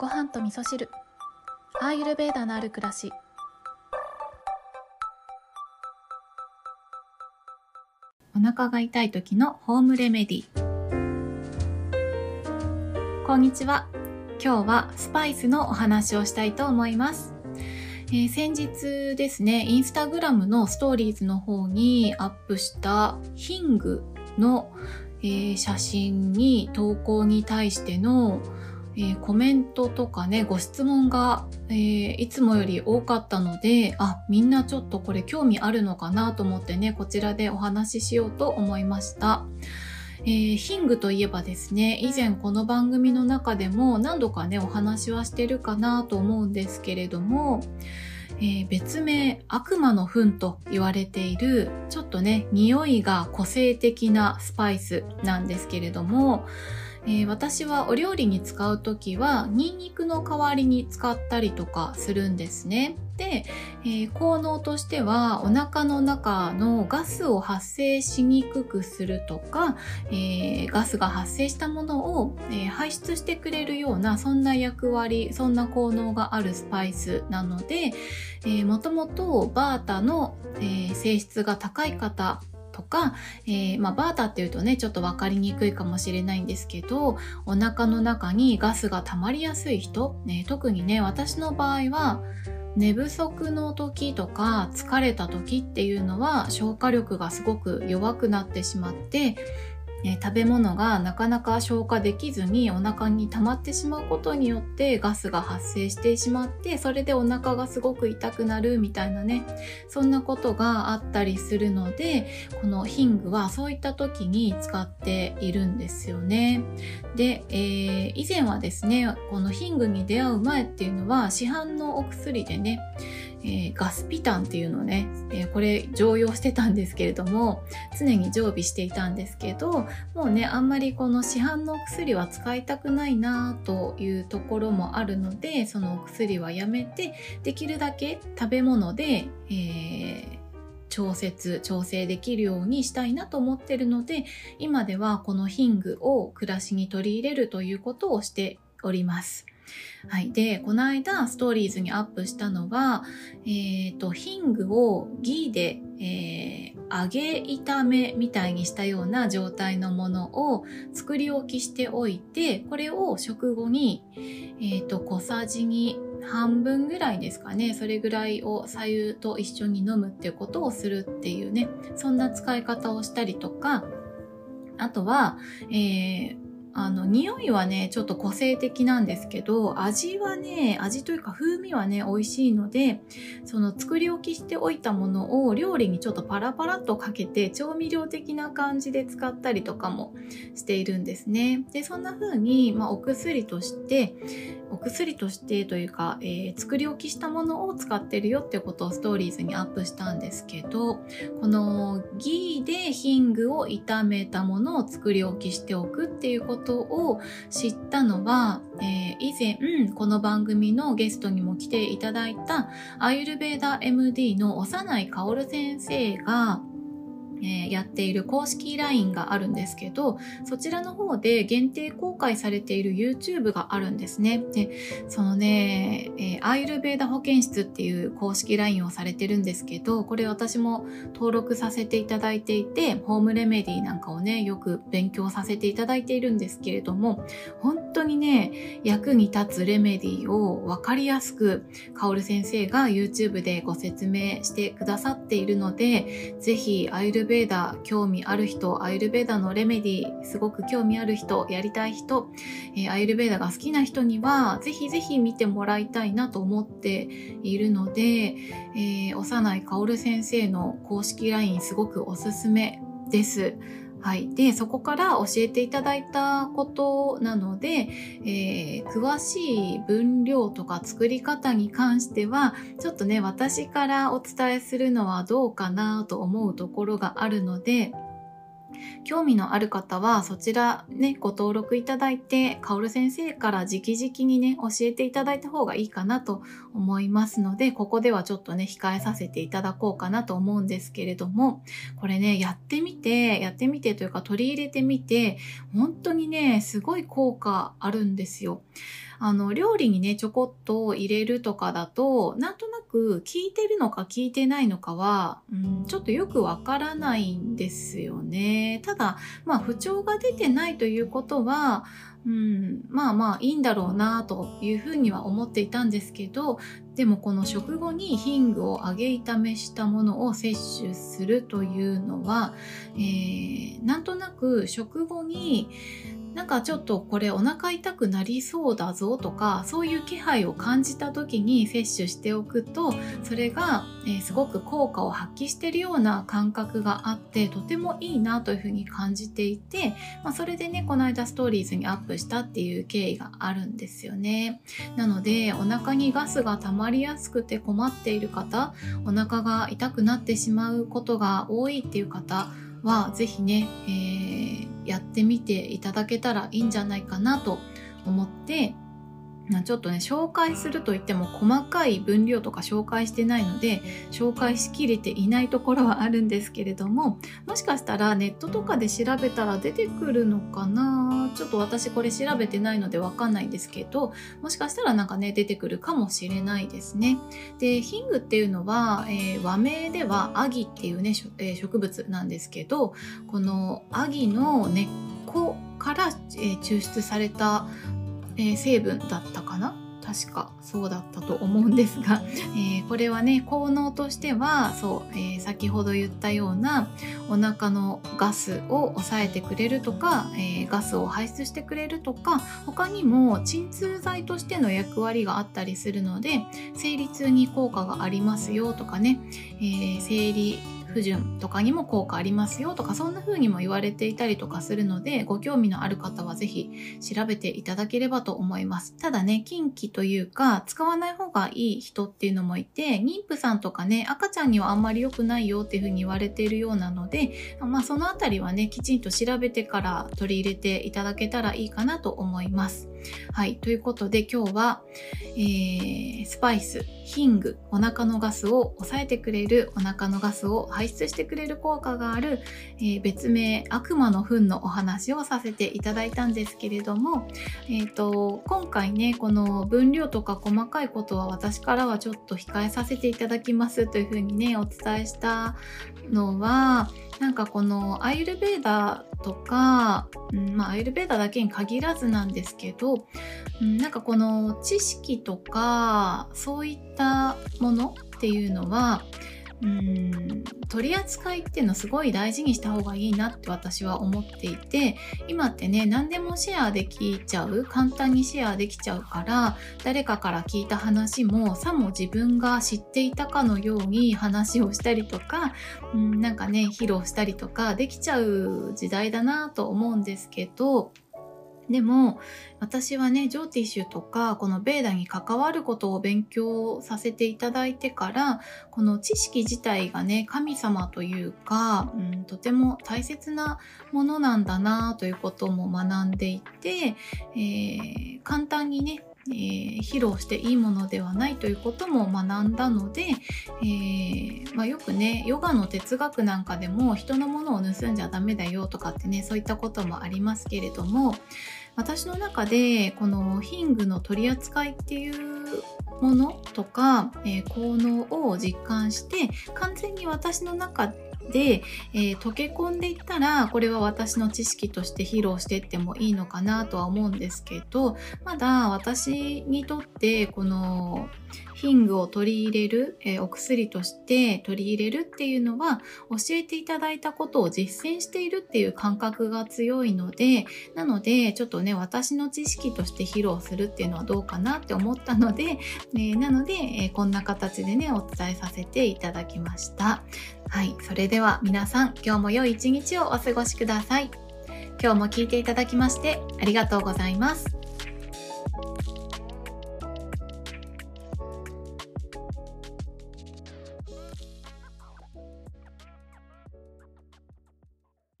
ご飯と味噌汁。アーユルベーダのある暮らし。お腹が痛い時のホームレメディ。こんにちは。今日はスパイスのお話をしたいと思います。えー、先日ですね、インスタグラムのストーリーズの方にアップしたヒングの、えー、写真に投稿に対しての、えー、コメントとかね、ご質問が、えー、いつもより多かったので、あ、みんなちょっとこれ興味あるのかなと思ってね、こちらでお話ししようと思いました。えー、ヒングといえばですね、以前この番組の中でも何度かね、お話はしてるかなと思うんですけれども、えー、別名悪魔の糞と言われているちょっとね匂いが個性的なスパイスなんですけれども、えー、私はお料理に使う時はニンニクの代わりに使ったりとかするんですね。で、えー、効能としてはお腹の中のガスを発生しにくくするとか、えー、ガスが発生したものを、え排出してくれるようなそんな役割そんな効能があるスパイスなので、えー、もともとバータの、え性質が高い方とか、えー、まあ、バータっていうとねちょっと分かりにくいかもしれないんですけどお腹の中にガスが溜まりやすい人、ね、特にね私の場合は寝不足の時とか疲れた時っていうのは消化力がすごく弱くなってしまってえ食べ物がなかなか消化できずにお腹に溜まってしまうことによってガスが発生してしまってそれでお腹がすごく痛くなるみたいなね。そんなことがあったりするのでこのヒングはそういった時に使っているんですよね。で、えー、以前はですねこのヒングに出会う前っていうのは市販のお薬でねえー、ガスピタンっていうのね、えー、これ常用してたんですけれども常に常備していたんですけどもうねあんまりこの市販のお薬は使いたくないなというところもあるのでそのお薬はやめてできるだけ食べ物で、えー、調節調整できるようにしたいなと思ってるので今ではこのヒングを暮らしに取り入れるということをしております。はい。で、この間、ストーリーズにアップしたのは、えっ、ー、と、ヒングをギーで、えー、揚げ炒めみたいにしたような状態のものを作り置きしておいて、これを食後に、えっ、ー、と、小さじに半分ぐらいですかね。それぐらいを左右と一緒に飲むっていうことをするっていうね、そんな使い方をしたりとか、あとは、えー、あの、匂いはね、ちょっと個性的なんですけど、味はね、味というか風味はね、美味しいので、その作り置きしておいたものを料理にちょっとパラパラっとかけて、調味料的な感じで使ったりとかもしているんですね。で、そんな風に、まあ、お薬として、お薬としてというか、えー、作り置きしたものを使ってるよってことをストーリーズにアップしたんですけど、このギーでヒングを炒めたものを作り置きしておくっていうことことを知ったのは、えー、以前、この番組のゲストにも来ていただいたアイルベーダ MD の幼い薫先生が、えー、やっている公式 LINE があるんですけど、そちらの方で限定公開されている YouTube があるんですね。で、そのね、えー、アイルベーダ保健室っていう公式 LINE をされてるんですけど、これ私も登録させていただいていて、ホームレメディなんかをね、よく勉強させていただいているんですけれども、本当にね、役に立つレメディをわかりやすく、カオル先生が YouTube でご説明してくださっているので、ぜひアイルベーダベーダー興味ある人、アイルベーダのレメディすごく興味ある人、やりたい人、えー、アイルベーダが好きな人には、ぜひぜひ見てもらいたいなと思っているので、えー、幼い薫先生の公式 LINE すごくおすすめです。はい。で、そこから教えていただいたことなので、えー、詳しい分量とか作り方に関しては、ちょっとね、私からお伝えするのはどうかなと思うところがあるので、興味のある方はそちらね、ご登録いただいて、かおる先生から直々にね、教えていただいた方がいいかなと思いますので、ここではちょっとね、控えさせていただこうかなと思うんですけれども、これね、やってみて、やってみてというか取り入れてみて、本当にね、すごい効果あるんですよ。あの、料理にね、ちょこっと入れるとかだと、なんとなく効いてるのか効いてないのかは、うん、ちょっとよくわからないんですよね。ただ、まあ、不調が出てないということは、うん、まあまあいいんだろうなというふうには思っていたんですけどでもこの食後にヒングを揚げ炒めしたものを摂取するというのは、えー、なんとなく食後になんかちょっとこれお腹痛くなりそうだぞとかそういう気配を感じた時に摂取しておくとそれが、え、すごく効果を発揮してるような感覚があってとてもいいなというふうに感じていて、まあ、それでねこの間ストーリーズにアップしたっていう経緯があるんですよね。なのでお腹にガスが溜まりやすくて困っている方お腹が痛くなってしまうことが多いっていう方は是非ね、えーやってみていただけたらいいんじゃないかなと思ってちょっとね紹介するといっても細かい分量とか紹介してないので紹介しきれていないところはあるんですけれどももしかしたらネットとかで調べたら出てくるのかな？ちょっと私これ調べてないのでわかんないんですけどもしかしたらなんかね出てくるかもしれないですね。でヒングっていうのは、えー、和名ではアギっていうね、えー、植物なんですけどこのアギの根っこから、えー、抽出されたえー、成分だったかな？確かそうだったと思うんですが、えー、これはね効能としてはそう、えー、先ほど言ったようなお腹のガスを抑えてくれるとか、えー、ガスを排出してくれるとか他にも鎮痛剤としての役割があったりするので生理痛に効果がありますよとかね、え生理不順とかにも効果ありますよとかそんな風にも言われていたりとかするのでご興味のある方は是非調べていただければと思いますただね近畿というか使わない方がいい人っていうのもいて妊婦さんとかね赤ちゃんにはあんまり良くないよっていう風に言われているようなのでまあそのあたりはねきちんと調べてから取り入れていただけたらいいかなと思いますはい。ということで今日は、えー、スパイス、ヒング、お腹のガスを抑えてくれる、お腹のガスを排出してくれる効果がある、えー、別名、悪魔の糞のお話をさせていただいたんですけれども、え、ー、と、今回ね、この分量とか細かいことは私からはちょっと控えさせていただきますというふうにね、お伝えしたのは、なんかこのアイルベーダとか、うんまあ、アイルベーダだけに限らずなんですけど、うん、なんかこの知識とかそういったものっていうのはうん取り扱いっていうのすごい大事にした方がいいなって私は思っていて今ってね何でもシェアできちゃう簡単にシェアできちゃうから誰かから聞いた話もさも自分が知っていたかのように話をしたりとかうんなんかね披露したりとかできちゃう時代だなと思うんですけどでも私はねジョーティッシュとかこのベーダに関わることを勉強させていただいてからこの知識自体がね神様というか、うん、とても大切なものなんだなということも学んでいて、えー、簡単にねえー、披露していいものではないということも学んだので、えー、まあ、よくねヨガの哲学なんかでも人のものを盗んじゃダメだよとかってねそういったこともありますけれども私の中でこのヒングの取り扱いっていうものとか、えー、効能を実感して完全に私の中で、えー、溶け込んでいったらこれは私の知識として披露していってもいいのかなとは思うんですけどまだ私にとってこのヒングを取り入れる、えー、お薬として取り入れるっていうのは教えていただいたことを実践しているっていう感覚が強いのでなのでちょっとね私の知識として披露するっていうのはどうかなって思ったので、えー、なので、えー、こんな形でねお伝えさせていただきました。はいそれでは皆さん今日も良い一日をお過ごしください。今日も聞いていただきましてありがとうございます。